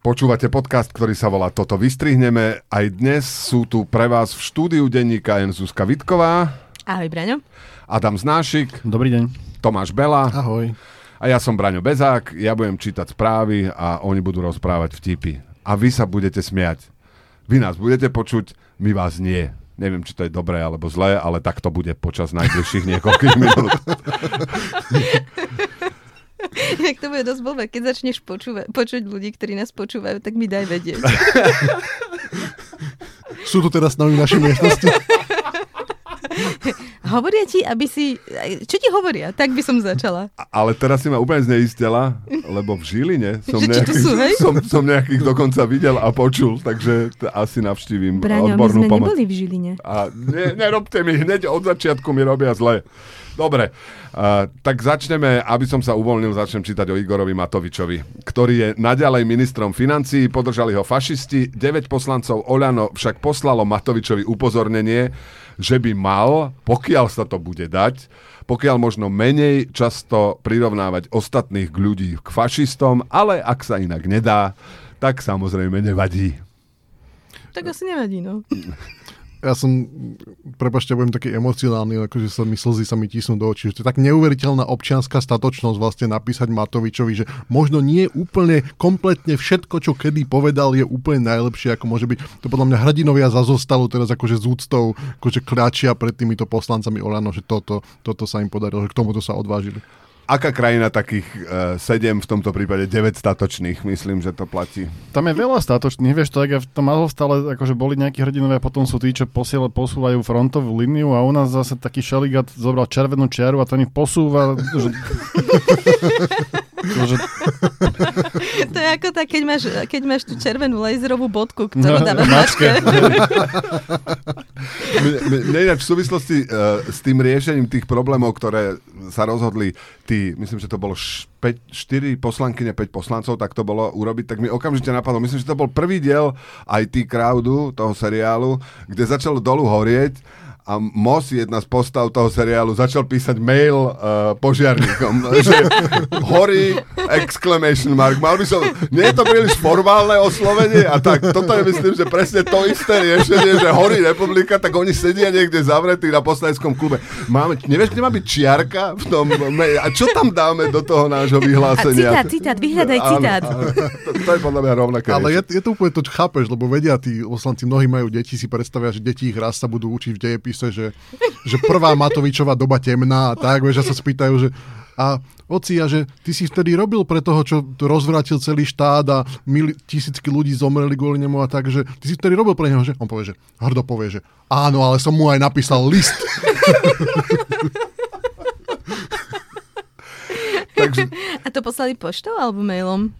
Počúvate podcast, ktorý sa volá Toto vystrihneme. Aj dnes sú tu pre vás v štúdiu denníka N. Zuzka Vitková. Ahoj, Braňo. Adam Znášik. Dobrý deň. Tomáš Bela. Ahoj. A ja som Braňo Bezák. Ja budem čítať správy a oni budú rozprávať vtipy. A vy sa budete smiať. Vy nás budete počuť, my vás nie. Neviem, či to je dobré alebo zlé, ale tak to bude počas najbližších niekoľkých minút. Jak to bude dosť blbé, keď začneš počúva- počuť ľudí, ktorí nás počúvajú, tak mi daj vedieť. Sú tu teraz s nami v našej miestnosti? hovoria ti, aby si... Čo ti hovoria? Tak by som začala. Ale teraz si ma úplne zneistila, lebo v Žiline som, Že nejakých, sú, hej? som, som nejakých dokonca videl a počul, takže t- asi navštívim Braňo, my odbornú sme pomoc. neboli v Žiline. A ne, nerobte mi hneď od začiatku, mi robia zle. Dobre, uh, tak začneme, aby som sa uvoľnil, začnem čítať o Igorovi Matovičovi, ktorý je naďalej ministrom financií, podržali ho fašisti, 9 poslancov Oľano však poslalo Matovičovi upozornenie, že by mal, pokiaľ sa to bude dať, pokiaľ možno menej často prirovnávať ostatných ľudí k fašistom, ale ak sa inak nedá, tak samozrejme nevadí. Tak asi nevadí, no. Ja som, prepašte, budem taký emocionálny, akože sa mi slzy sa mi tisnú do očí. Že to je tak neuveriteľná občianská statočnosť vlastne napísať Matovičovi, že možno nie úplne kompletne všetko, čo kedy povedal, je úplne najlepšie, ako môže byť. To podľa mňa hrdinovia zazostalo teraz akože z úctou, akože kráčia pred týmito poslancami Olano, že toto, toto sa im podarilo, že k tomuto sa odvážili. Aká krajina takých uh, 7, v tomto prípade 9 statočných, myslím, že to platí. Tam je veľa statočných, vieš, tak v tom Azovstale akože boli nejakí hrdinovia, potom sú tí, čo posiela, posúvajú frontovú líniu a u nás zase taký šeligat zobral červenú čiaru a ten ich posúva. Že... že... To je ako tak, keď máš, keď máš tú červenú laserovú bodku, ktorú No, dáva v mačke. mne ináč v súvislosti uh, s tým riešením tých problémov, ktoré sa rozhodli tí, myslím, že to bolo 5, 4 poslankyne, 5 poslancov, tak to bolo urobiť, tak mi okamžite napadlo, myslím, že to bol prvý diel IT Crowdu, toho seriálu, kde začalo dolu horieť a Moss, jedna z postav toho seriálu, začal písať mail uh, požiarníkom, že horí, exclamation mark. Mal by som, nie je to príliš formálne oslovenie a tak, toto je myslím, že presne to isté riešenie, že horí republika, tak oni sedia niekde zavretí na poslaneckom klube. Máme, nevieš, kde má byť čiarka v tom maili? A čo tam dáme do toho nášho A vyhlásenia? citát, citát, vyhľadaj Áno, citát. áno. To, to je podľa mňa rovnaké. Ale je, je to úplne to, čo chápeš, lebo vedia tí poslanci, mnohí majú deti, si predstavia, že deti ich raz sa budú učiť v dejepise, že, že prvá Matovičová doba temná a tak, vieš, a sa spýtajú, že a oci, a že ty si vtedy robil pre toho, čo rozvrátil celý štát a mili, tisícky ľudí zomreli kvôli nemu a tak, že ty si vtedy robil pre neho, že on povie, že hrdo povie, že áno, ale som mu aj napísal list. Takže A to poslali poštou alebo mailom?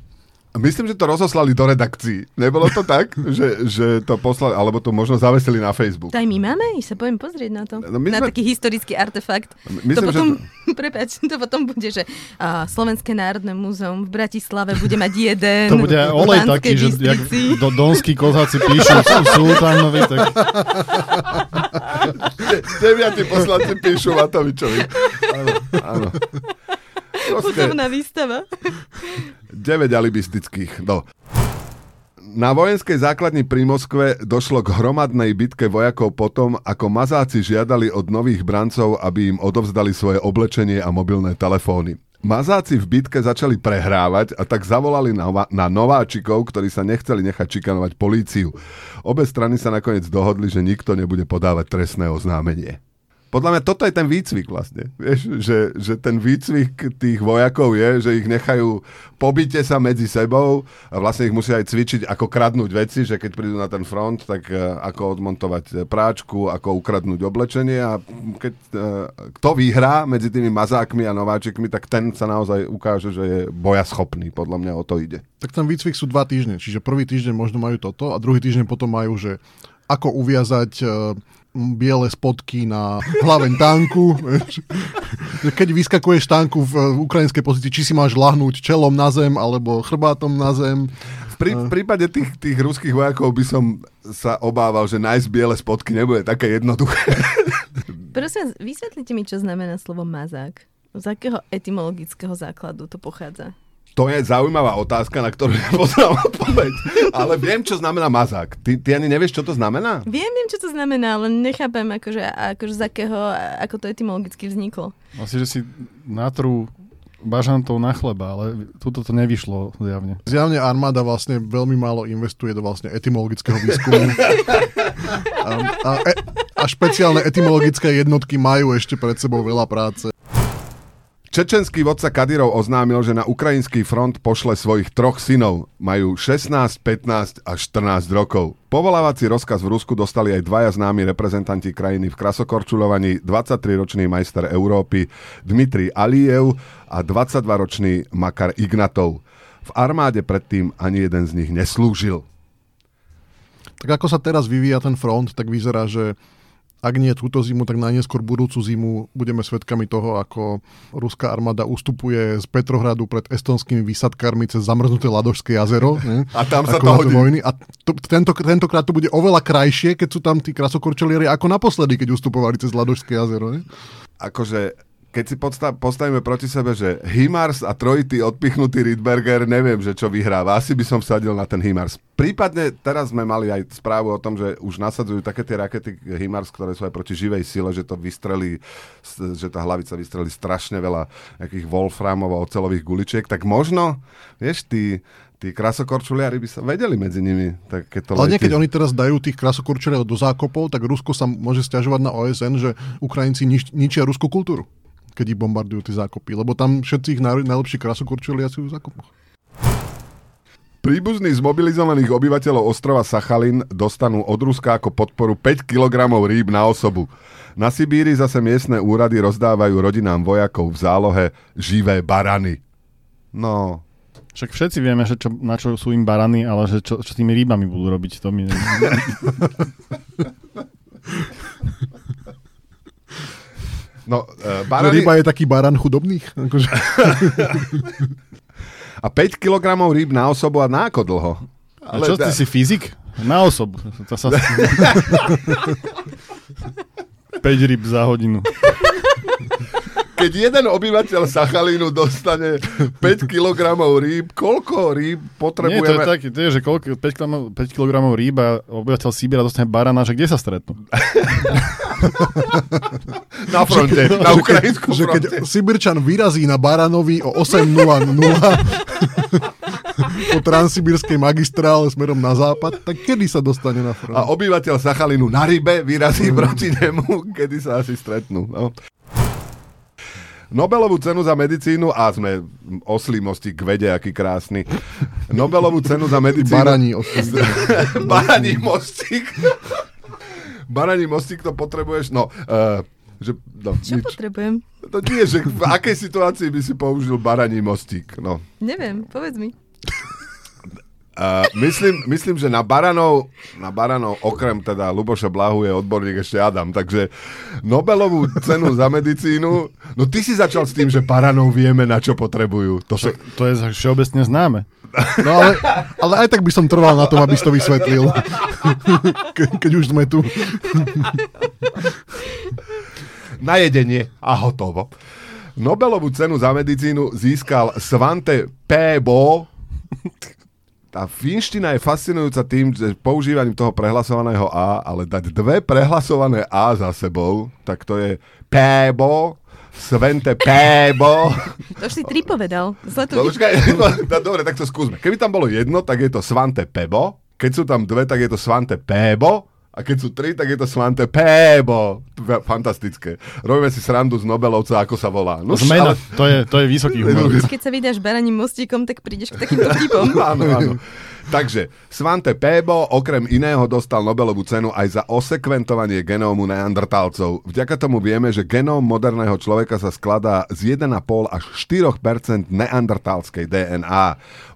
Myslím, že to rozoslali do redakcií. Nebolo to tak, že, že to poslali, alebo to možno zavesili na Facebook. To aj my máme? I sa poviem pozrieť na to. No my na sme- taký historický artefakt. Myslím, to potom, že prepáč, to potom bude, že a, Slovenské národné múzeum v Bratislave bude mať jeden. To bude aj olej taký, že jak Bystrici. do, donskí kozáci píšu sultánovi, tak de- deviatí poslanci píšu Matovičovi. Áno, áno. Hudobná výstava. 9 alibistických. No. Na vojenskej základni pri Moskve došlo k hromadnej bitke vojakov potom, ako mazáci žiadali od nových brancov, aby im odovzdali svoje oblečenie a mobilné telefóny. Mazáci v bitke začali prehrávať a tak zavolali na, na nováčikov, ktorí sa nechceli nechať čikanovať políciu. Obe strany sa nakoniec dohodli, že nikto nebude podávať trestné oznámenie. Podľa mňa toto je ten výcvik vlastne. Vieš, že, že ten výcvik tých vojakov je, že ich nechajú pobyte sa medzi sebou a vlastne ich musia aj cvičiť, ako kradnúť veci, že keď prídu na ten front, tak eh, ako odmontovať eh, práčku, ako ukradnúť oblečenie a keď eh, kto vyhrá medzi tými mazákmi a nováčikmi, tak ten sa naozaj ukáže, že je bojaschopný. Podľa mňa o to ide. Tak ten výcvik sú dva týždne, čiže prvý týždeň možno majú toto a druhý týždeň potom majú, že ako uviazať e, biele spotky na hlaveň tanku. Keď vyskakuješ tanku v ukrajinskej pozícii, či si máš lahnúť čelom na zem alebo chrbátom na zem. V, prí, v prípade tých, tých ruských vojakov by som sa obával, že nájsť biele spotky nebude také jednoduché. Prosím, vysvetlite mi, čo znamená slovo mazák. Z akého etymologického základu to pochádza? To je zaujímavá otázka, na ktorú nepoznám odpoveď. Ale viem, čo znamená mazák. Ty, ty ani nevieš, čo to znamená? Viem, viem, čo to znamená, ale nechápem, akože, akože z akého, ako to etymologicky vzniklo. Asi, že si natrú bažantov na chleba, ale tuto to nevyšlo zjavne. Zjavne armáda vlastne veľmi málo investuje do vlastne etymologického výskumu. a, a, e, a špeciálne etymologické jednotky majú ešte pred sebou veľa práce. Čečenský vodca Kadyrov oznámil, že na ukrajinský front pošle svojich troch synov. Majú 16, 15 a 14 rokov. Povolávací rozkaz v Rusku dostali aj dvaja známi reprezentanti krajiny v krasokorčulovaní, 23-ročný majster Európy Dmitri Aliev a 22-ročný Makar Ignatov. V armáde predtým ani jeden z nich neslúžil. Tak ako sa teraz vyvíja ten front, tak vyzerá, že ak nie túto zimu, tak najneskôr budúcu zimu budeme svedkami toho, ako ruská armáda ustupuje z Petrohradu pred estonskými výsadkármi cez zamrznuté Ladožské jazero. Ne? A tam sa ako to hodí. Vojny. A to, tento, tentokrát to bude oveľa krajšie, keď sú tam tí krasokorčelieri ako naposledy, keď ustupovali cez Ladožské jazero. Ne? Akože keď si podsta- postavíme proti sebe, že Himars a trojitý odpichnutý Rydberger, neviem, že čo vyhráva. Asi by som vsadil na ten Himars. Prípadne teraz sme mali aj správu o tom, že už nasadzujú také tie rakety Himars, ktoré sú aj proti živej sile, že to vystrelí, že tá hlavica vystrelí strašne veľa nejakých Wolframov a ocelových guličiek. Tak možno, vieš, tí, tí krasokorčuliari by sa vedeli medzi nimi. Tak keď to Ale letí. nie, keď oni teraz dajú tých krasokorčeliarov do zákopov, tak Rusko sa môže stiažovať na OSN, že Ukrajinci nič, ničia ruskú kultúru keď ich bombardujú tie zákopy, lebo tam všetci ich naj, najlepší krasokorčelia sú v zákopoch. Príbuzní zmobilizovaných obyvateľov ostrova Sachalin dostanú od Ruska ako podporu 5 kg rýb na osobu. Na Sibíri zase miestne úrady rozdávajú rodinám vojakov v zálohe živé barany. No, Však všetci vieme, že čo, na čo sú im barany, ale že čo, čo s tými rýbami budú robiť, to mi... no uh, Barany... barany Ryba je taký baran chudobných. Akože... a 5 kg rýb na osobu a na ako dlho? A čo, ty si fyzik? Na osobu. To sa... 5 ryb za hodinu. Keď jeden obyvateľ Sachalínu dostane 5 kg rýb, koľko rýb Nie, to je potrebujeme? tak, to je, že koľko, 5 kg, 5 kg rýb a obyvateľ Sibira dostane barana, že kde sa stretnú? Na fronte, na ukrajinskom že keď fronte. Sibirčan vyrazí na Baranovi o 8.00 po transsibirskej magistrále smerom na západ, tak kedy sa dostane na front? A obyvateľ Sachalinu na rybe vyrazí proti nemu, kedy sa asi stretnú. No. Nobelovú cenu za medicínu, a sme oslý mostík k vede, aký krásny. Nobelovú cenu za medicínu... Baraní ostali. Baraní mostík. Baraní mostík to potrebuješ, no... Uh, že, no, Čo nič. potrebujem? To nie, že v akej situácii by si použil baraní mostík. No. Neviem, povedz mi. Uh, myslím, myslím, že na baranov, na baranov okrem teda Luboša Blahu je odborník ešte Adam, takže Nobelovú cenu za medicínu, no ty si začal s tým, že baranov vieme, na čo potrebujú. To sa, To je všeobecne známe. No ale, ale aj tak by som trval na tom, aby si to vysvetlil. Ke, keď už sme tu. na jedenie a hotovo. Nobelovú cenu za medicínu získal Svante Pébo. Tá finština je fascinujúca tým, že používaním toho prehlasovaného A, ale dať dve prehlasované A za sebou, tak to je Pébo, Svente Pébo. To už si tri povedal. No, počkaj, no, dobre, tak to skúsme. Keby tam bolo jedno, tak je to Svante Pebo. Keď sú tam dve, tak je to Svante Pébo. A keď sú tri, tak je to Svante Pébo. Fantastické. Robíme si srandu z Nobelovca, ako sa volá. No, Zmena, ale- to je, to je vysoký humor. Keď sa vydáš baraním mostíkom, tak prídeš k takýmto vtipom. áno, áno. Takže, Svante Pébo okrem iného dostal Nobelovú cenu aj za osekventovanie genómu neandertálcov. Vďaka tomu vieme, že genóm moderného človeka sa skladá z 1,5 až 4% neandertálskej DNA.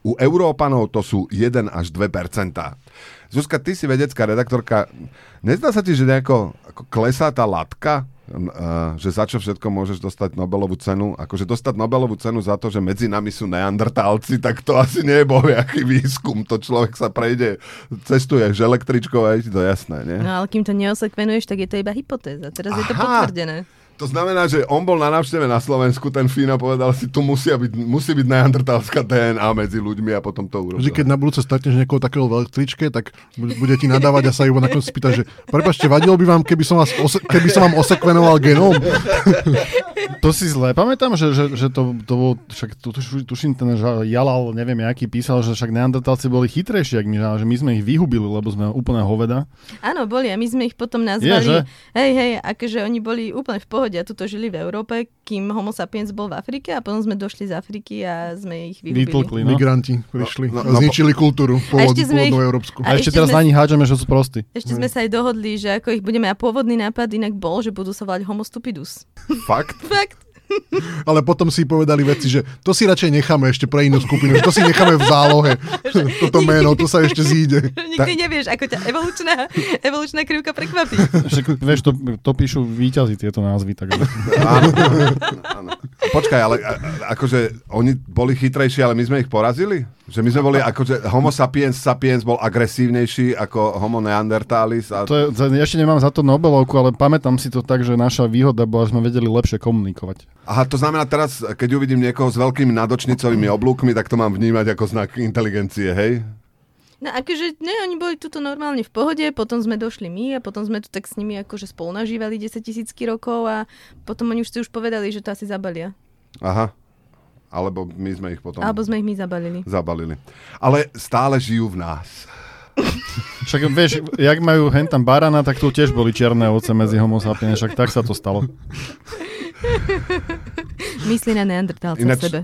U Európanov to sú 1 až 2 Zuzka, ty si vedecká redaktorka. Nezdá sa ti, že nejako ako klesá tá latka? Uh, že za čo všetko môžeš dostať Nobelovú cenu? Akože dostať Nobelovú cenu za to, že medzi nami sú neandertálci, tak to asi nie je bohviaký výskum. To človek sa prejde, cestuješ električkou a je ti to jasné, nie? No ale kým to neosekvenuješ, tak je to iba hypotéza. Teraz je to Aha. potvrdené. To znamená, že on bol na návšteve na Slovensku, ten Fín a povedal si, tu musia byť, musí byť neandertalská DNA medzi ľuďmi a potom to urobil. Vždy, keď na budúce stretneš niekoho takého v električke, tak bu- bude ti nadávať a sa iba nakoniec spýta, že prepačte, vadilo by vám, keby som, vás ose- keby som vám osekvenoval genóm? To si zle pamätám, že, že, že to, to bol, však tu, tuš, tuším ten Jalal, neviem, aký písal, že však neandertálci boli chytrejší, jak my, že my sme ich vyhubili, lebo sme úplne hoveda. Áno, boli a my sme ich potom nazvali. že? Hej, hej, akože oni boli úplne v pohode a tuto žili v Európe, kým Homo sapiens bol v Afrike a potom sme došli z Afriky a sme ich vyhubili. Vytlkli, no. Migranti prišli No, no, no, zničili kultúru pôvod, ich- pôvodnú európsku. A, A ešte ešte teraz na sme- nich hádžeme, že sú prostí. Ešte sme sa aj dohodli, že ako ich budeme... A pôvodný nápad inak bol, že budú sa volať Homo stupidus. Fakt? Fakt. Ale potom si povedali veci, že to si radšej necháme ešte pre inú skupinu, že to si necháme v zálohe. Toto meno, to sa ešte zíde. Nikdy nevieš, ako ťa evolučná, evolučná krivka prekvapí. Však, vieš, to, to píšu výťazí tieto názvy. Takže... Áno, áno. Počkaj, ale akože oni boli chytrejší, ale my sme ich porazili? Že my sme boli, akože homo sapiens sapiens bol agresívnejší ako homo neandertalis a To je, ešte nemám za to Nobelovku, ale pamätám si to tak, že naša výhoda bola, že sme vedeli lepšie komunikovať. Aha, to znamená teraz, keď uvidím niekoho s veľkými nadočnicovými oblúkmi, tak to mám vnímať ako znak inteligencie, hej? No akože, ne, oni boli tuto normálne v pohode, potom sme došli my a potom sme tu tak s nimi akože spolu nažívali 10 tisícky rokov a potom oni už si už povedali, že to asi zabalia. Aha. Alebo my sme ich potom Alebo sme ich my zabalili. zabalili. Ale stále žijú v nás. Však vieš, jak majú hen tam barana, tak tu tiež boli čierne ovce medzi homo sapiens, však tak sa to stalo. Myslí na neandertálca Ináč- sebe.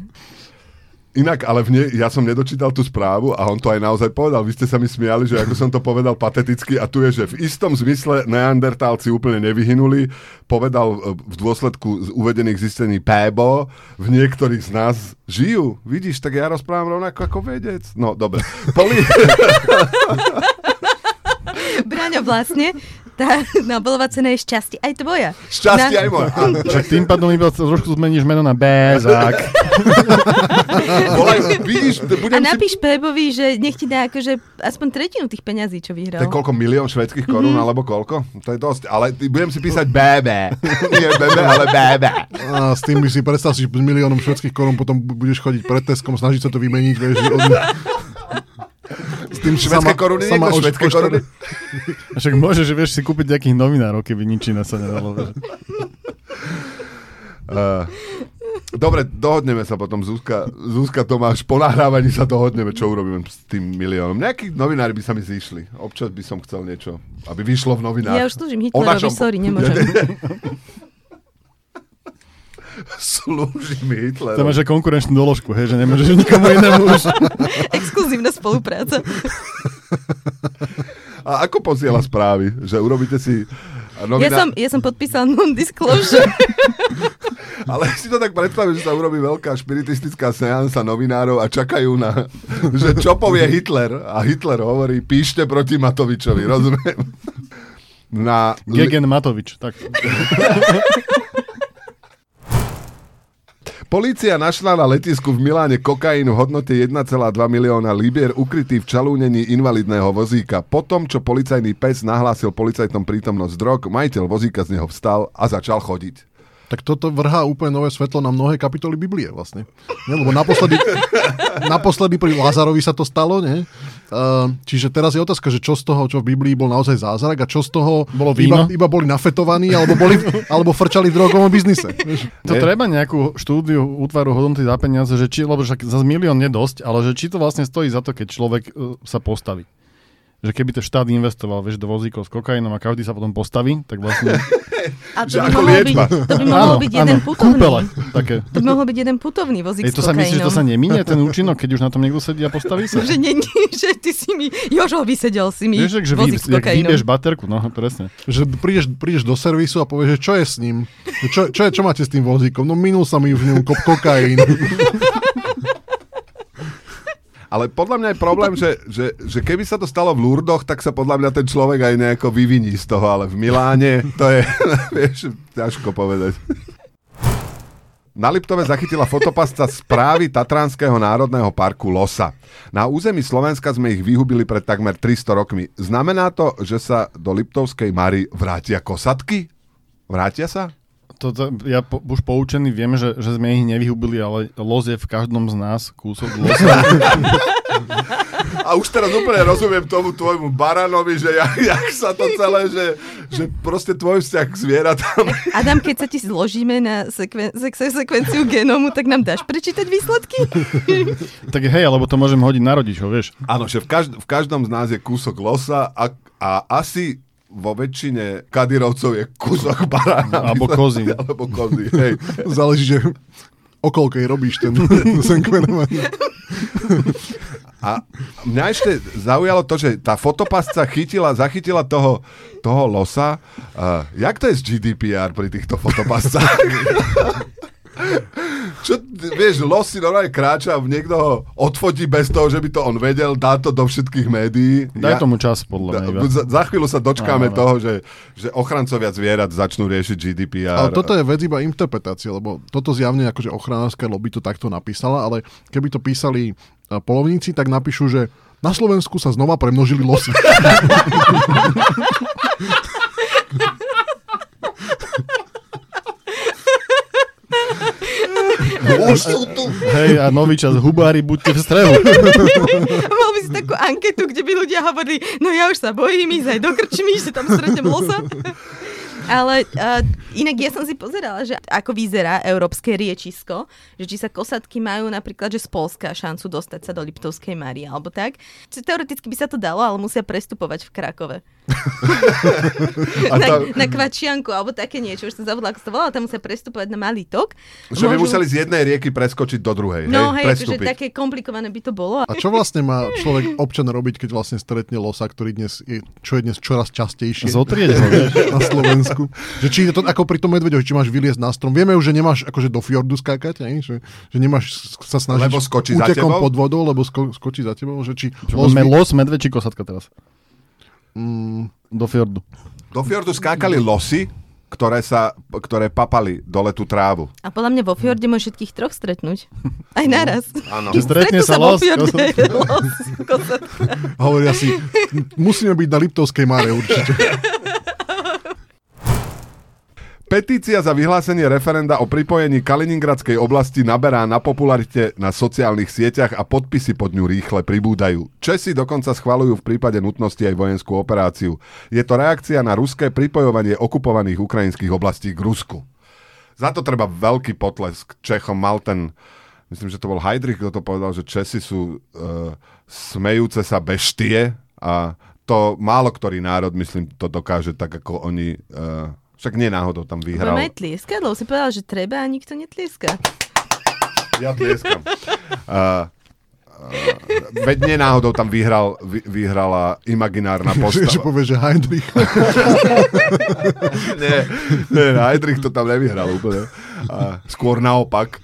Inak, ale v ne, ja som nedočítal tú správu a on to aj naozaj povedal. Vy ste sa mi smiali, že ako som to povedal pateticky a tu je, že v istom zmysle neandertálci úplne nevyhynuli. Povedal e, v dôsledku uvedených zistení Pébo, v niektorých z nás žijú. Vidíš, tak ja rozprávam rovnako ako vedec. No, dobre. Poli... Braňo vlastne, tá Nobelová cena je šťastie, aj tvoja. Šťastie Na- aj moje. Však tým pádom iba trošku zmeníš meno na Bézák. Volaj, vidíš, t- A budem si... napíš Pébovi, že nech ti dá akože aspoň tretinu tých peňazí, čo To vyhral. je koľko milión švedských korún, Mhm. alebo koľko? To je dosť. Ale ty- budem si písať BB. Nie BB, ale BB. A s tým by si predstav si, že s miliónom švedských korún potom bu- budeš chodiť pred Teskom, snažiť sa to vymeniť, vieš, od... S tým Švedské koruny, niekto oš- švedské koruny? Však môžeš, že vieš si kúpiť nejakých novinárov, keby nič iné sa nedalo. Uh, dobre, dohodneme sa potom, Zuzka, Zuzka Tomáš, po nahrávaní sa dohodneme, čo urobíme s tým miliónom. Nejakí novinári by sa mi zišli. Občas by som chcel niečo, aby vyšlo v novinách. Ja už slúžim Hitlerovi, našom- sorry, nemôžem. Slúži mi To Hitler. máš aj konkurenčnú doložku, hej, že nemôžeš nikomu inému už. Exkluzívna spolupráca. A ako posiela správy? Že urobíte si... Ja Novinár... som, ja som podpísal non-disclosure. Ale si to tak predstavím, že sa urobí veľká špiritistická seansa novinárov a čakajú na, že čo povie Hitler. A Hitler hovorí, píšte proti Matovičovi, rozumiem? Na... Gegen Matovič, tak. Polícia našla na letisku v Miláne kokain v hodnote 1,2 milióna libier ukrytý v čalúnení invalidného vozíka. Potom, čo policajný pes nahlásil policajtom prítomnosť drog, majiteľ vozíka z neho vstal a začal chodiť. Tak toto vrhá úplne nové svetlo na mnohé kapitoly Biblie vlastne. Nie, lebo naposledy, naposledy pri Lázarovi sa to stalo, nie? Uh, čiže teraz je otázka, že čo z toho, čo v Biblii bol naozaj zázrak a čo z toho Bolo iba, víno? iba boli nafetovaní alebo, boli, alebo frčali v drogovom biznise. To Nie? treba nejakú štúdiu útvaru hodnoty za peniaze, že či, lebo však za milión nie dosť, ale že či to vlastne stojí za to, keď človek uh, sa postaví. Že keby to štát investoval, vieš, do vozíkov s kokainom a každý sa potom postaví, tak vlastne... A to by, mohol byť, to by mohol byť jeden putovný. kúpele, také. To by mohol byť jeden putovný vozík Ej, s to sa myslíš, že to sa neminie, ten účinok, keď už na tom niekto sedí a postaví sa? Že, nie, nie, že ty si mi, Jožo, vysedel si mi Vieš, že vy, vozík s jak kokainom. vybieš baterku, no presne. Že prídeš, prídeš do servisu a povieš, že čo je s ním? Čo, čo, je, čo máte s tým vozíkom? No minul sa mi v ňom kop kokain. Ale podľa mňa je problém, že, že, že keby sa to stalo v Lurdoch, tak sa podľa mňa ten človek aj nejako vyviní z toho, ale v Miláne to je, vieš, ťažko povedať. Na Liptove zachytila fotopasca správy Tatranského národného parku Losa. Na území Slovenska sme ich vyhubili pred takmer 300 rokmi. Znamená to, že sa do Liptovskej Mary vrátia kosatky? Vrátia sa? Toto, ja po, už poučený viem, že, že sme ich nevyhubili, ale los je v každom z nás kúsok losa. A už teraz úplne rozumiem tomu tvojmu baranovi, že jak, jak sa to celé, že, že proste tvoj vzťah k zvieratám. Adam, keď sa ti zložíme na sekven- sek- sekvenciu genómu, tak nám dáš prečítať výsledky? tak hej, alebo to môžem hodiť na rodičov, vieš. Áno, že v, každ- v každom z nás je kúsok losa a, a asi vo väčšine kadirovcov je kúsok barána. Alebo kozy. Alebo kozy, hej. Záleží, že okolkej robíš ten, ten. A mňa ešte zaujalo to, že tá fotopasca chytila, zachytila toho, toho losa. Uh, jak to je s GDPR pri týchto fotopascách? Čo, vieš, los si normálne kráča a niekto ho odfotí bez toho, že by to on vedel, dá to do všetkých médií. Daj tomu čas, podľa mňa. za, za chvíľu sa dočkáme Áno, toho, že, že ochrancovia zvierat začnú riešiť GDPR. Ale toto je vec iba interpretácie, lebo toto zjavne akože ochranárske lobby to takto napísala, ale keby to písali a, polovníci, tak napíšu, že na Slovensku sa znova premnožili losy. Hej, a nový čas, hubári, buďte v strehu. Mal by si takú anketu, kde by ľudia hovorili, no ja už sa bojím ísť aj do krčmy, že tam stretnem losa. Ale uh, inak ja som si pozerala, že ako vyzerá európske riečisko, že či sa kosatky majú napríklad, že z Polska šancu dostať sa do Liptovskej Marie alebo tak. Teoreticky by sa to dalo, ale musia prestupovať v Krakove. A na, to- na Kvačianku alebo také niečo, už som zabudla, ako sa to volá, tam musia prestupovať na malý tok. Že by Môžu- museli z jednej rieky preskočiť do druhej. No hej, hej, akože prestúpiť. také komplikované by to bolo. A čo vlastne má človek občan robiť, keď vlastne stretne losa, ktorý dnes je, čo je dnes čoraz častejšie Zotrieť ho, na Slovensku? Že či je to ako pri tom medveďovi, či máš vyliezť na strom. Vieme už, že nemáš akože do fjordu skákať, aj? Že, že nemáš sa snažiť Lebo skočí za tebou? pod vodou, lebo sko- skočí za tebou. Že či Čo los by- los, medveď či kosatka teraz? Mm, Do fjordu. Do fjordu skákali losy, ktoré, sa, ktoré papali dole tú trávu. A podľa mňa vo fjorde môže všetkých troch stretnúť. Aj naraz. Áno. Že stretne sa los, fjorde los, hovoria si, musíme byť na Liptovskej Mare určite. Petícia za vyhlásenie referenda o pripojení Kaliningradskej oblasti naberá na popularite na sociálnych sieťach a podpisy pod ňu rýchle pribúdajú. Česi dokonca schvalujú v prípade nutnosti aj vojenskú operáciu. Je to reakcia na ruské pripojovanie okupovaných ukrajinských oblastí k Rusku. Za to treba veľký potlesk. Čechom mal ten, myslím, že to bol Heidrich, kto to povedal, že Česi sú uh, smejúce sa beštie a to málo ktorý národ, myslím, to dokáže tak, ako oni... Uh, však nie náhodou tam vyhral. Budeme aj tlieskať, lebo si povedal, že treba a nikto netlieska. Ja tlieskam. Uh, uh, veď nie náhodou tam vyhral, vy, vyhrala imaginárna že, že postava. povie, že Heinrich. nie, nie, Heidrich to tam nevyhral úplne. Skôr naopak.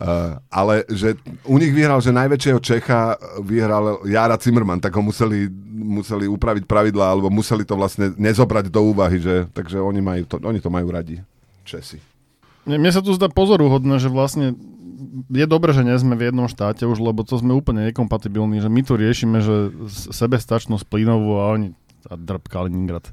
Uh, ale že u nich vyhral, že najväčšieho Čecha vyhral Jara Zimmerman, tak ho museli, museli upraviť pravidlá, alebo museli to vlastne nezobrať do úvahy, že, takže oni, majú to, oni to majú radi. Česi. Mne sa tu zdá pozoruhodné, že vlastne je dobré, že nie sme v jednom štáte už, lebo to sme úplne nekompatibilní, že my tu riešime, že sebestačnosť plynovú a oni a drb Kaliningrad.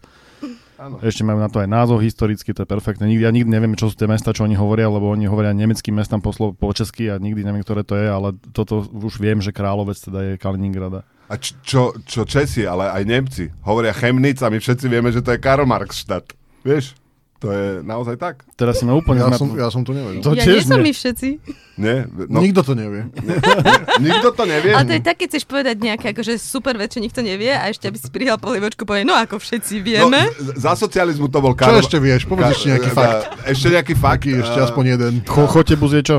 Áno. Ešte majú na to aj názov historicky, to je perfektné. Nikdy, ja nikdy neviem, čo sú tie mesta, čo oni hovoria, lebo oni hovoria nemeckým mestám po, slo- po česky a nikdy neviem, ktoré to je, ale toto už viem, že Královec teda je Kaliningrada. A čo, čo Česi, ale aj Nemci hovoria Chemnitz a my všetci vieme, že to je Karl Marx štát. Vieš? To je naozaj tak. Teraz si ma úplne... Ja som, ja som to nevedel. To ja tiež nie som my všetci. Nie? No. Nikto to nevie. nikto to nevie. Ale to je tak, keď chceš povedať nejaké akože super vec, čo nikto nevie a ešte aby si prihal polievočku povie, no ako všetci vieme. No, za socializmu to bol Čo Karl... ešte vieš? Povedz ešte nejaký fakt. Ešte nejaký fakt. Ešte aspoň jeden. Cho, chotebus je čo?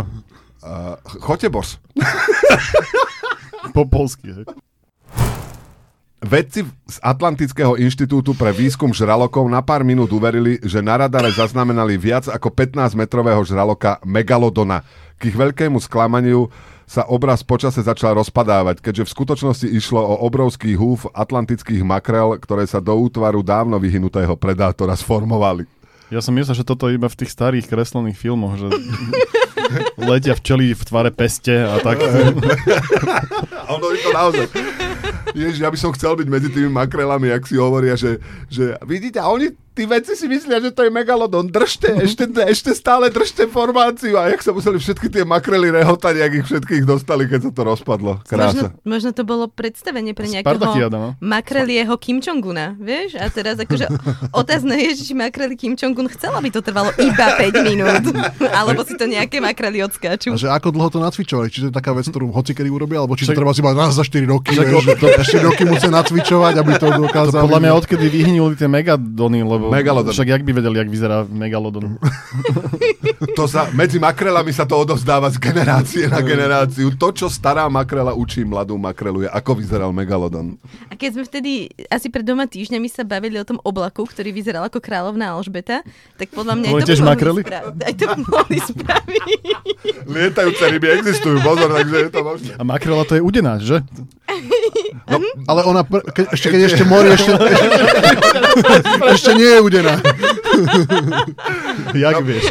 Uh, Chotebos. Po polsky. hej. Vedci z Atlantického inštitútu pre výskum žralokov na pár minút uverili, že na radare zaznamenali viac ako 15-metrového žraloka Megalodona. K ich veľkému sklamaniu sa obraz počase začal rozpadávať, keďže v skutočnosti išlo o obrovský húf atlantických makrel, ktoré sa do útvaru dávno vyhnutého predátora sformovali. Ja som myslel, že toto je iba v tých starých kreslených filmoch, že letia včely v tvare peste a tak. A ono je to naozaj... Ježiš, ja by som chcel byť medzi tými makrelami, jak si hovoria, že, že vidíte, a oni tí veci si myslia, že to je megalodon. Držte, ešte, ešte stále držte formáciu. A jak sa museli všetky tie makrely rehotať, jak ich všetkých dostali, keď sa to rozpadlo. Krása. Možno, možno to bolo predstavenie pre nejakého no. makrelieho Kim Jong-una, vieš? A teraz akože otázne je, či makreli Kim Jong-un chcel, aby to trvalo iba 5 minút. Alebo si to nejaké makrely odskáču. A že ako dlho to nacvičovali? Či to je taká vec, ktorú hoci kedy urobia, alebo či to treba si iba raz za 4 roky, vieš, že to ešte roky musia nacvičovať, aby to To dokázali. podľa mňa odkedy vyhnuli tie megalodony, lebo Megalodon. však jak by vedeli, jak vyzerá megalodon. To sa, medzi makrelami sa to odovzdáva z generácie na generáciu. To, čo stará makrela učí mladú makrelu, je ako vyzeral megalodon. A keď sme vtedy asi pred doma týždňami sa bavili o tom oblaku, ktorý vyzeral ako kráľovná Alžbeta, tak podľa mňa aj to tiež by mohli spraviť. Aj to by mohli spraviť. Lietajúce ryby existujú, pozor, takže je to možné. A makrela to je udenáč, že? Ale ona, pr- ke, ešte keď ešte mori, ešte, ešte nie je udená. Jak vieš?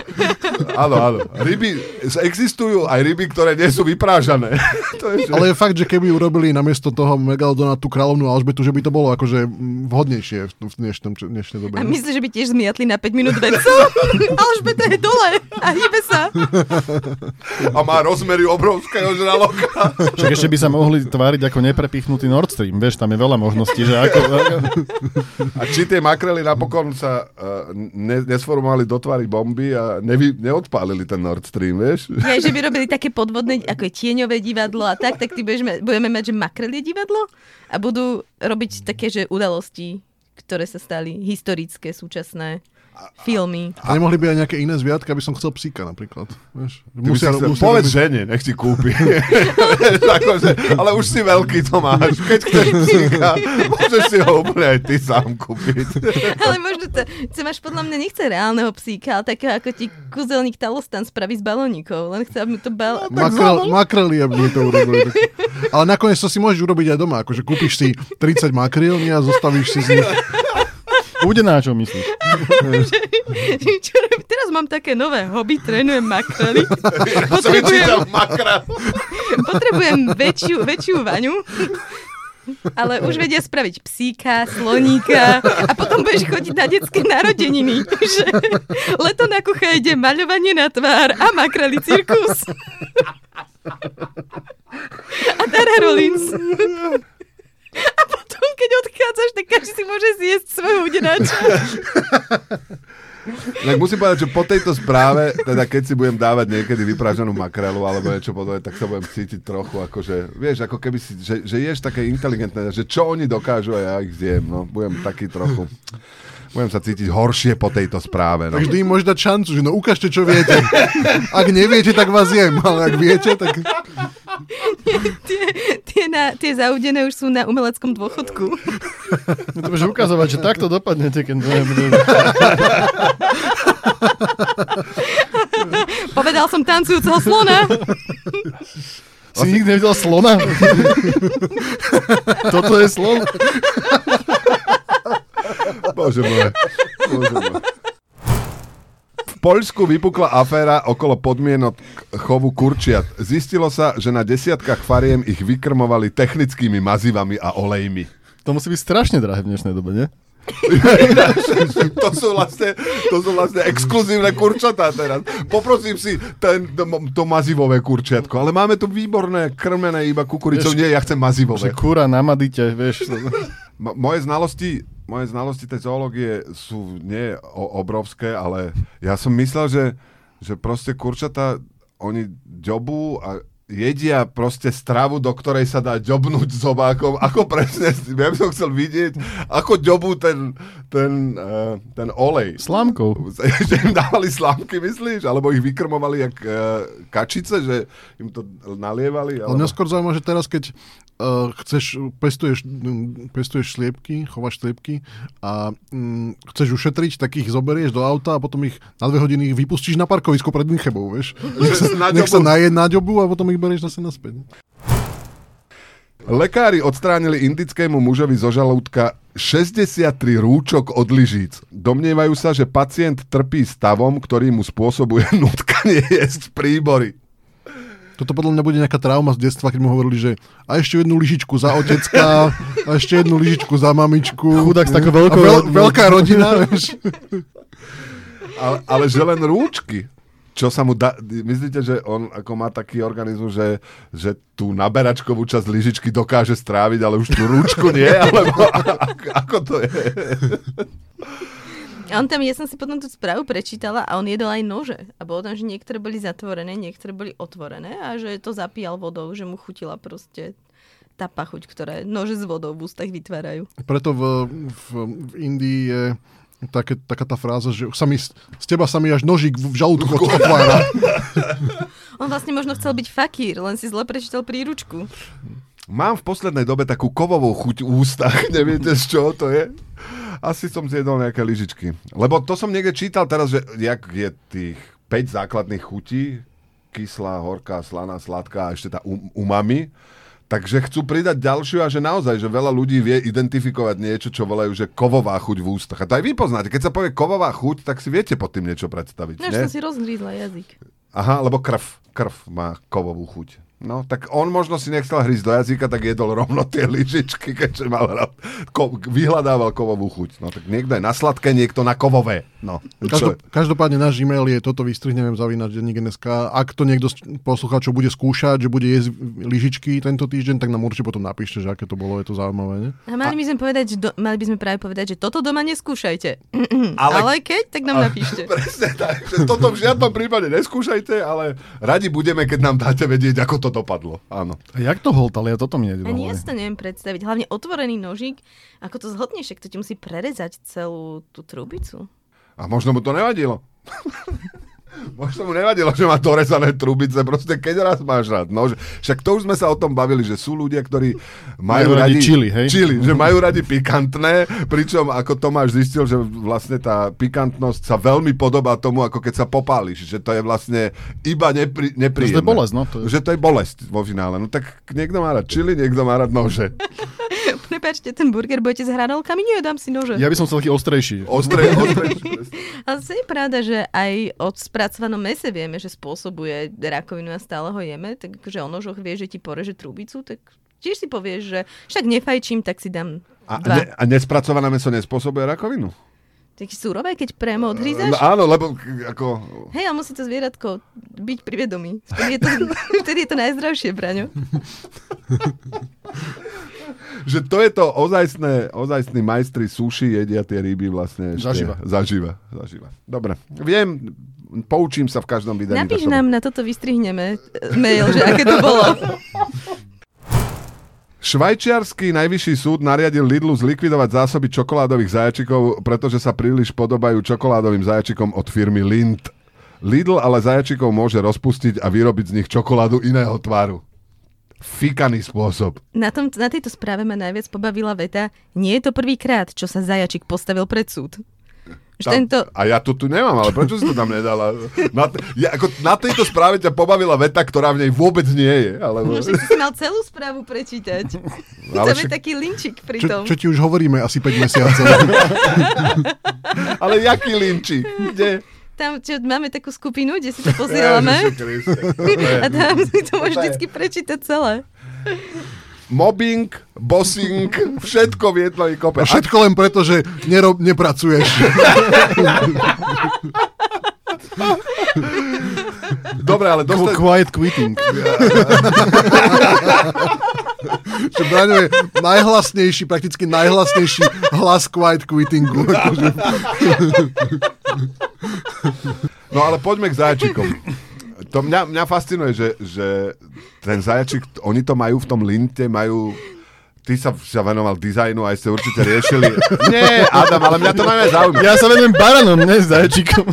Áno, áno. Ryby, existujú aj ryby, ktoré nie sú vyprážané. to je, že... Ale je fakt, že keby urobili namiesto toho Megalodona tú kráľovnú Alžbetu, že by to bolo akože vhodnejšie v dnešnom, dnešnej dobe. A myslíš, že by tiež zmiatli na 5 minút vedcov? Alžbeta je dole a hýbe sa. A má rozmery obrovského žraloka. Však ešte by sa mohli tváriť ako neprepichnutý Nord Stream, vieš, tam je veľa možností, že ako... A či tie makrely napokon sa uh, ne, nesformovali do tvary bomby a nevy, neodpálili ten Nord Stream, vieš? Ja, že by robili také podvodné, ako je tieňové divadlo a tak, tak ty budeš, ma- budeme mať, že makrelie divadlo a budú robiť také, že udalosti, ktoré sa stali historické, súčasné filmy. A nemohli by aj nejaké iné zviatka, aby som chcel psíka napríklad. Vieš? By si chcel, povedz robiť- žene, nech ti kúpi. Akože, ale už si veľký to máš. Keď chceš psíka, môžeš si ho úplne aj ty sám kúpiť. Ale možno to, to máš podľa mňa nechce reálneho psíka, ale takého ako ti kúzelník Talostan spraví z balónikov. Len chce, aby to bal... Makrel, makrely, aby mi to urobili. Tak. Ale nakoniec to si môžeš urobiť aj doma. Akože kúpiš si 30 makrel a zostavíš si z nich. Udenáčov myslíš? Čo, teraz mám také nové hobby, trénujem makrely. Vyčítal makra. Potrebujem väčšiu, väčšiu vaňu. Ale už vedia spraviť psíka, sloníka a potom budeš chodiť na detské narodeniny. Že leto na kucha ide maľovanie na tvár a makreli cirkus. A Dara Rollins. A potom, keď odchádzaš, tak každý si môže zjesť svojho udenáča. Tak musím povedať, že po tejto správe, teda keď si budem dávať niekedy vypražanú makrelu alebo niečo podobné, tak sa budem cítiť trochu akože, vieš, ako keby si, že, že ješ také inteligentné, že čo oni dokážu a ja ich zjem, no. Budem taký trochu, budem sa cítiť horšie po tejto správe, no. Tak vždy im môžeš dať šancu, že no ukážte, čo viete. Ak neviete, tak vás jem, ale ak viete, tak... Tie, tie, na, tie zaudené už sú na umeleckom dôchodku. No to budeš ukazovať, že takto dopadnete, keď to nebude. Povedal som tancujúceho slona. Si nikdy nevidel slona? Toto je slon? Bože môj. Bože môj. V Poľsku vypukla aféra okolo podmienok chovu kurčiat. Zistilo sa, že na desiatkách fariem ich vykrmovali technickými mazivami a olejmi. To musí byť strašne drahé v dnešnej dobe, nie? to, sú vlastne, to sú vlastne exkluzívne kurčatá teraz. Poprosím si ten, to, to mazivové kurčiatko, ale máme tu výborné krmené iba kukuricou. Vieš, Nie, ja chcem mazivové. Že kúra na madite, vieš. Moje znalosti moje znalosti tej zoológie sú nie obrovské, ale ja som myslel, že, že proste kurčata, oni ďobú a jedia proste stravu, do ktorej sa dá ďobnúť zobákom. Ako presne, ja by som chcel vidieť, ako ďobú ten, ten, uh, ten olej. Slámkou. že im dávali slámky, myslíš? Alebo ich vykrmovali jak uh, kačice, že im to nalievali? Ale Alebo... mňa skôr zaujíma, že teraz, keď uh, chceš, pestuješ, mm, pestuješ sliepky, chováš sliepky a mm, chceš ušetriť, tak ich zoberieš do auta a potom ich na dve hodiny ich vypustíš na parkovisko pred Münchebou, vieš? Nech sa, Na nech sa naje na ďobu a potom ich berieš zase naspäť. Lekári odstránili indickému mužovi zo žalúdka 63 rúčok od lyžíc. Domnievajú sa, že pacient trpí stavom, ktorý mu spôsobuje nutkanie jesť príbory. Toto podľa mňa bude nejaká trauma z detstva, keď mu hovorili, že a ešte jednu lyžičku za otecka, a ešte jednu lyžičku za mamičku. Chudák s takou veľkou... veľ, veľká rodina, vieš. Ale, ale že len rúčky. Čo sa mu dá... Myslíte, že on ako má taký organizmus, že, že tú naberačkovú časť lyžičky dokáže stráviť, ale už tú rúčku nie? Alebo ako, ako to je? A on tam, ja som si potom tú správu prečítala a on jedol aj nože. A bolo tam, že niektoré boli zatvorené, niektoré boli otvorené a že to zapíjal vodou, že mu chutila proste tá pachuť, ktoré nože s vodou v ústach vytvárajú. Preto v, v, v Indii je také, taká tá fráza, že sa mi, z teba sa mi až nožík v žalúdku otvára. On vlastne možno chcel byť fakír, len si zle prečítal príručku. Mám v poslednej dobe takú kovovú chuť v ústach. Neviete, z čoho to je? Asi som zjedol nejaké lyžičky. Lebo to som niekde čítal teraz, že jak je tých 5 základných chutí, kyslá, horká, slaná, sladká a ešte tá um- umami, takže chcú pridať ďalšiu a že naozaj, že veľa ľudí vie identifikovať niečo, čo volajú, že kovová chuť v ústach. A to aj vy poznáte. Keď sa povie kovová chuť, tak si viete pod tým niečo predstaviť. No, nie? som si rozhrízla jazyk. Aha, lebo krv. Krv má kovovú chuť. No, tak on možno si nechcel hrísť do jazyka, tak jedol rovno tie lyžičky, keďže mal rád, ko, vyhľadával kovovú chuť. No, tak niekto je na sladké, niekto na kovové. No? Každop, každopádne náš e-mail je toto vystrihneme zavínať denník.sk. Ak to niekto z poslucháčov bude skúšať, že bude jesť lyžičky tento týždeň, tak nám určite potom napíšte, že aké to bolo, je to zaujímavé. Ne? A mali by sme povedať, že do, mali by sme práve povedať, že toto doma neskúšajte. Ale- Ale, ale keď, tak nám napíšte. Presne tak, že toto v žiadnom prípade neskúšajte, ale radi budeme, keď nám dáte vedieť, ako to dopadlo. Áno. A jak to holtal? Ja toto mi nejde Ani ja si to neviem predstaviť. Hlavne otvorený nožík, ako to zhodneš, však to ti musí prerezať celú tú trubicu. A možno mu to nevadilo. Možno mu nevadilo, že má dorezané trubice, proste keď raz máš rád. No, že, však to už sme sa o tom bavili, že sú ľudia, ktorí majú, Majú radi radi chili, hej? Chili, že majú radi pikantné, pričom ako Tomáš zistil, že vlastne tá pikantnosť sa veľmi podobá tomu, ako keď sa popáliš, že to je vlastne iba nepri, nepríjemné. To je bolesť, no, to je- Že to je bolesť vo finále. No tak niekto má rád chili, niekto má rád nože. Prepačte, ten burger budete s hranolkami? Nie, dám si nože. Ja by som chcel taký ostrejší. Ostré, ostré. Ale je pravda, že aj od spracovanom mese vieme, že spôsobuje rakovinu a stále ho jeme, tak že o nožoch vie, že ti poreže trubicu, tak tiež si povieš, že však nefajčím, tak si dám A, dva. ne, a nespracované meso nespôsobuje rakovinu? Taký surové, keď priamo No, odhrízaš? áno, lebo ako... Hej, ale musí to zvieratko byť pri vedomí. Vtedy je to, vtedy je to najzdravšie, Braňo. Že to je to ozajstné, ozajstní majstri suši jedia tie ryby vlastne ešte. Zaživa. Zaživa, zaživa. Dobre, viem, poučím sa v každom vydaní. Napíš vašom. nám na toto vystrihneme e, mail, že aké to bolo. Švajčiarsky najvyšší súd nariadil Lidlu zlikvidovať zásoby čokoládových zajačikov, pretože sa príliš podobajú čokoládovým zajačikom od firmy Lind. Lidl ale zajačikov môže rozpustiť a vyrobiť z nich čokoládu iného tvaru. Fikaný spôsob. Na, tom, na tejto správe ma najviac pobavila veta Nie je to prvýkrát, čo sa zajačik postavil pred súd. Tam, tento, A ja to tu nemám, ale prečo si to tam nedala? Na, ja, ako, na tejto správe ťa pobavila veta, ktorá v nej vôbec nie je. Alebo, no, že si mal celú správu prečítať. ale, Tam je však, taký linčik pri Čo, tom. čo ti už hovoríme asi 5 mesiacov. ale jaký linčík? Kde? Tam čo, máme takú skupinu, kde si to posielame. Ježiši Kriste. A tam si to môžeš vždycky prečítať celé. Mobbing, bossing, všetko v jednej kope. A všetko len preto, že nerob, nepracuješ. Dobre, ale dostať... Quiet quitting. Že Braňo je najhlasnejší, prakticky najhlasnejší hlas quiet quittingu. No ale poďme k zajačikom. To mňa, mňa fascinuje, že, že ten zajačik, oni to majú v tom linte, majú... Ty sa, sa venoval dizajnu a ste určite riešili... Nie, Adam, ale mňa to najmä zaujíma. Ja sa venujem baranom, ne zajačikom.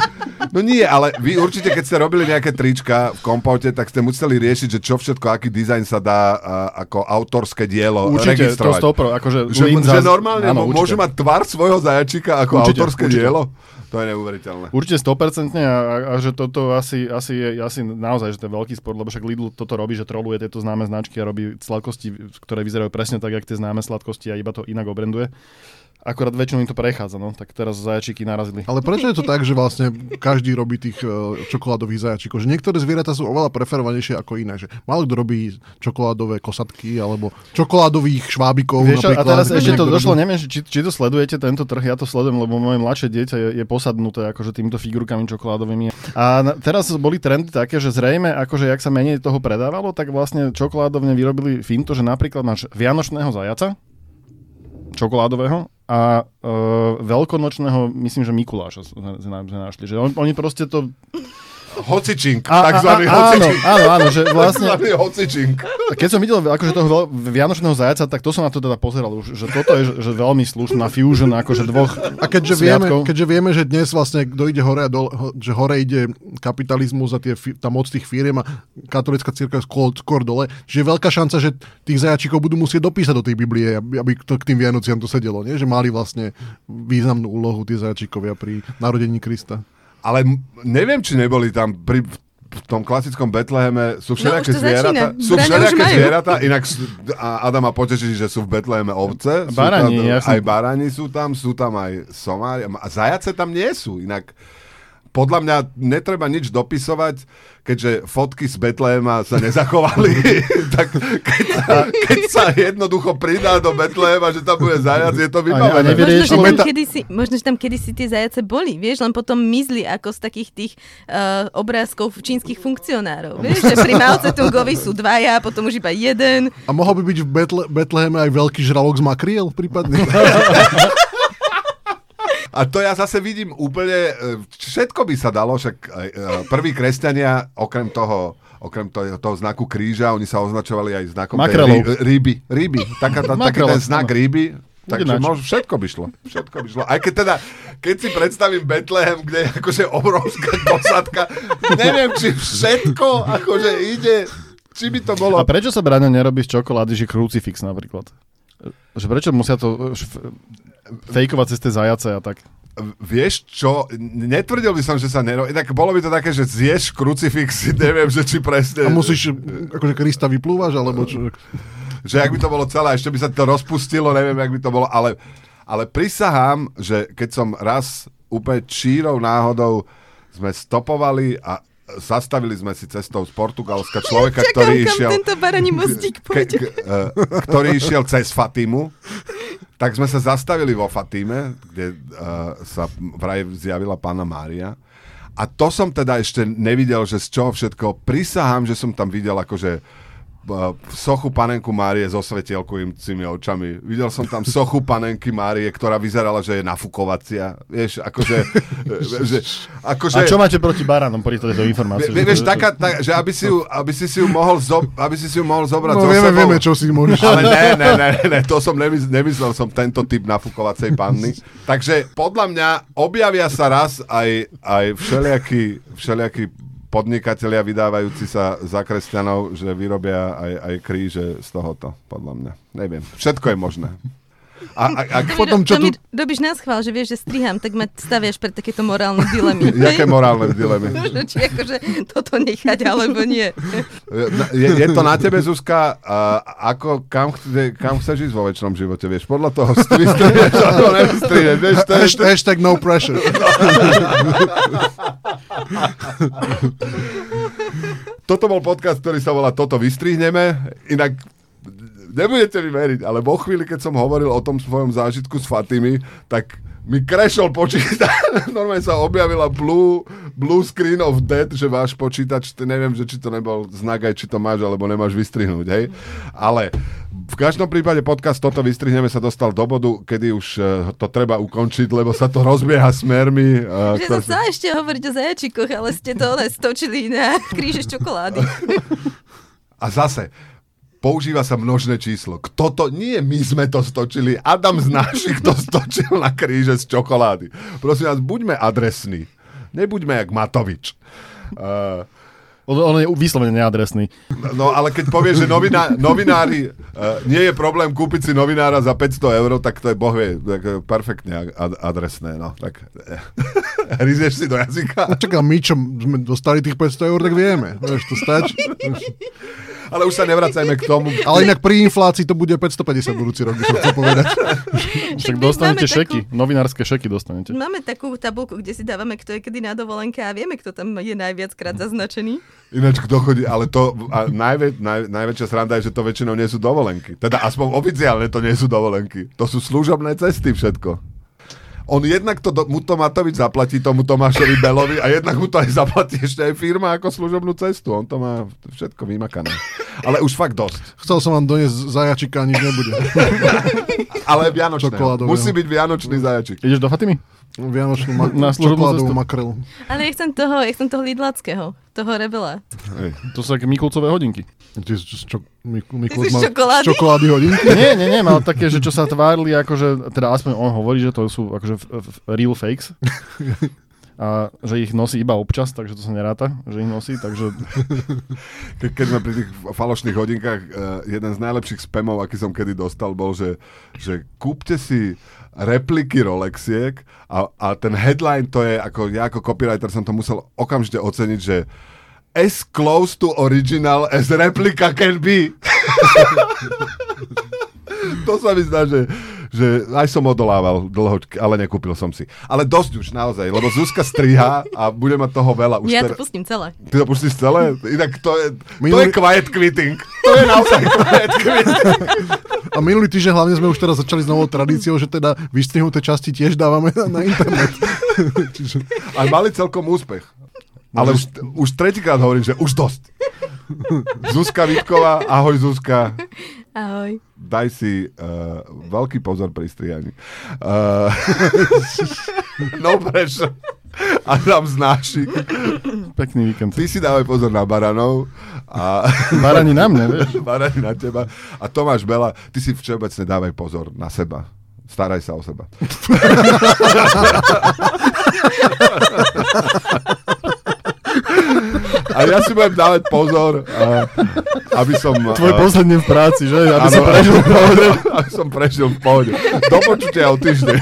No nie, ale vy určite, keď ste robili nejaké trička v kompote, tak ste museli riešiť, že čo všetko, aký dizajn sa dá a, ako autorské dielo Určite, to registrovať. stopro, akože Že, že normálne áno, určite. môže mať tvar svojho zajačika ako Určite, autorské určite. dielo? To je neuveriteľné. Určite 100% a, a, a že toto asi, asi je asi naozaj, že to je veľký sport, lebo však Lidl toto robí, že troluje tieto známe značky a robí sladkosti, ktoré vyzerajú presne tak, jak tie známe sladkosti a iba to inak obrenduje. Akorát väčšinou im to prechádza, no, tak teraz zajačíky narazili. Ale prečo je to tak, že vlastne každý robí tých eh, čokoládových zajačíkov? Že niektoré zvieratá sú oveľa preferovanejšie ako iné. Že málo kto robí čokoládové kosatky alebo čokoládových švábikov. Vieš, čo, a napríklad, teraz ešte to došlo, neviem, či, či to sledujete, tento trh, ja to sledujem, lebo moje mladšie dieťa je, je posadnuté akože týmito figurkami čokoládovými. A na, teraz boli trendy také, že zrejme, akože jak sa menej toho predávalo, tak vlastne čokoládovne vyrobili finto, že napríklad máš vianočného zajaca, čokoládového a e, veľkonočného, myslím, že Mikuláša sme našli. Že on, oni proste to... Hocičink, takzvaný hocičink. áno, áno, že vlastne Takzvaný hocičink. keď som videl akože toho veľ- vianočného zajaca, tak to som na to teda pozeral už, že toto je že, veľmi slušná fusion akože dvoch A keďže vieme, keďže vieme, že dnes vlastne kto ide hore a dole, že hore ide kapitalizmus a tie, tá moc tých firiem a katolická církev skôr, skôr dole, že je veľká šanca, že tých zajačíkov budú musieť dopísať do tej Biblie, aby, to k tým Vianociam to sedelo, nie? že mali vlastne významnú úlohu tí zajačíkovia pri narodení Krista. Ale neviem, či neboli tam pri v tom klasickom Betleheme sú všelijaké už to zvieratá. Sú všelijaké zvieratá, inak a Adama poteší, že sú v Betleheme ovce. sú Barani, tam, ja som- Aj barani sú tam, sú tam aj somári. A zajace tam nie sú. Inak podľa mňa netreba nič dopisovať, keďže fotky z Betlehema sa nezachovali, tak keď sa, keď sa jednoducho pridá do Betlehema, že tam bude zajac, je to vybavené. Možno, že tam kedysi, možno, že tam kedysi tie zajace boli, vieš, len potom mizli ako z takých tých uh, obrázkov čínskych funkcionárov. Vieš, že pri Mao Tse-tungovi sú dvaja, potom už iba jeden. A mohol by byť v Betle- Betleheme aj veľký žralok z makriel prípadne? A to ja zase vidím úplne, e, všetko by sa dalo, však e, e, prví kresťania, okrem toho, okrem toho, toho znaku kríža, oni sa označovali aj znakom ry- ryby. Ryby. Taká, tá, taký ten znak ryby. Takže možno všetko by šlo. Všetko by šlo. Aj keď teda, keď si predstavím Betlehem, kde je akože obrovská kosatka, neviem, či všetko akože ide, či by to bolo... A prečo sa Braňo nerobí z čokolády, že krucifix napríklad? Že prečo musia to eh, fejkovať cez tie zajace a tak? Vieš čo, netvrdil by som, že sa nerobí. Tak bolo by to také, že zješ krucifix, neviem, že či presne... A musíš, akože Krista vyplúvaš, alebo čo? že ak by to bolo celé, ešte by sa to rozpustilo, neviem, jak by to bolo, ale, ale prisahám, že keď som raz úplne čírou náhodou sme stopovali a zastavili sme si cestou z Portugalska človeka, Čakám, ktorý išiel... tento baraní mostík pôjde. ke, uh, ktorý išiel cez Fatimu, tak sme sa zastavili vo Fatime, kde uh, sa vraj zjavila pána Mária. A to som teda ešte nevidel, že z čoho všetko. Prisahám, že som tam videl akože sochu panenku Márie so svetielkujúcimi očami. Videl som tam sochu panenky Márie, ktorá vyzerala, že je nafukovacia. Vieš, akože... že, akože A čo máte proti baránom, pri tejto informácii? Vie, vieš, taká, tak, že aby si, ju, aby si si ju mohol, zo, aby si si ju mohol zobrať No so vieme, sebou. vieme, čo si môžeš. Ale ne, ne, ne, ne, to som nemysl, nemyslel som tento typ nafukovacej panny. Takže podľa mňa objavia sa raz aj, aj všelijakí, všelijakí podnikatelia vydávajúci sa za kresťanov, že vyrobia aj, aj kríže z tohoto, podľa mňa. Neviem. Všetko je možné. A, a, a, To mi, potom, čo to mi tu- robíš na schvál, že vieš, že striham, tak ma staviaš pre takéto morálne dilemy. jaké morálne dilemy? Že či akože toto nechať, alebo nie. Je, je to na tebe, Zuzka, a ako, kam, chce, kam chceš ísť vo väčšnom živote, vieš? Podľa toho vystrihneš alebo nevystrihneš, vieš? To je, Hashtag, hashtag no pressure. toto bol podcast, ktorý sa volá Toto vystrihneme, inak nebudete mi veriť, ale vo chvíli, keď som hovoril o tom svojom zážitku s Fatimi, tak mi krešol počítač, normálne sa objavila blue, blue screen of death, že váš počítač, neviem, že či to nebol znak aj, či to máš, alebo nemáš vystrihnúť, hej. Ale v každom prípade podcast Toto vystrihneme sa dostal do bodu, kedy už eh, to treba ukončiť, lebo sa to rozbieha smermi. eh, Že som chcela ešte hovoriť o zajačikoch, ale ste to stočili na kríže čokolády. A zase, používa sa množné číslo. Kto to? Nie my sme to stočili. Adam z našich to stočil na kríže z čokolády. Prosím vás, buďme adresní. Nebuďme jak Matovič. Uh, On, on je vyslovene neadresný. no ale keď povieš, že novina, novinári, uh, nie je problém kúpiť si novinára za 500 eur, tak to je boh vie, tak, eh, perfektne ad- adresné. No, tak, eh, hryzieš si do jazyka. Čakám, my, čo sme dostali tých 500 eur, tak vieme. Vieš, to stačí. Ale už sa nevracajme k tomu. Ale inak pri inflácii to bude 550 budúci rok, by som chcel povedať. Však dostanete šeky, novinárske šeky dostanete. Máme takú tabulku, kde si dávame, kto je kedy na dovolenke a vieme, kto tam je najviackrát zaznačený. Ináč kto chodí, ale to a najvä, naj, najväčšia sranda je, že to väčšinou nie sú dovolenky. Teda aspoň oficiálne to nie sú dovolenky. To sú služobné cesty všetko. On jednak to, do- mu to Matovič zaplatí tomu Tomášovi Belovi a jednak mu to aj zaplatí ešte aj firma ako služobnú cestu. On to má všetko vymakané. Ale už fakt dosť. Chcel som vám doniesť zajačika, nič nebude. Ale vianočné. Musí byť vianočný zajačik. Ideš do Fatimy? Vianočnú ma- Na čokoládovú makrelu. Ale ja chcem toho, ja chcem toho lidlackého, toho rebela. Hej. To sú také Mikulcové hodinky. Ty z, čo, Miku, Miku, Ty si má- čokolády? čokolády hodinky? Nie, nie, nie, mal také, že čo sa tvárili, akože, teda aspoň on hovorí, že to sú akože f- f- real fakes. A že ich nosí iba občas, takže to sa neráta, že ich nosí, takže Ke, keď sme pri tých falošných hodinkách, uh, jeden z najlepších spamov, aký som kedy dostal, bol, že, že kúpte si repliky Rolexiek a, a ten headline to je, ako ja ako copywriter som to musel okamžite oceniť, že as close to original as replika can be. to sa mi zdá, že, že aj som odolával dlho, ale nekúpil som si. Ale dosť už naozaj, lebo Zuzka striha a bude mať toho veľa. Už ja ter- to pustím celé. Ty to pustíš celé? Inak to je, to je quiet quitting. To je naozaj quiet quitting. A minulý týždeň hlavne sme už teraz začali s novou tradíciou, že teda vystrihnuté časti tiež dávame na, na internet. Čiže, A mali celkom úspech. Ale už, už tretíkrát hovorím, že už dosť. Zuzka Vitková, ahoj Zuzka. Ahoj. Daj si uh, veľký pozor pri strihaní. Uh, no prečo? Adam Znášik. pekný víkend. Ty si dávaj pozor na baranov a Barani na mne, vieš. barani na teba. A Tomáš Bela, ty si všeobecne dávaj pozor na seba. Staraj sa o seba. A ja si budem dávať pozor, a, aby som... Tvoj a- posledný v práci, že? Aby Áno, si prežil v pohode. Aby som prežil v pohode. Do počutia o týždeň.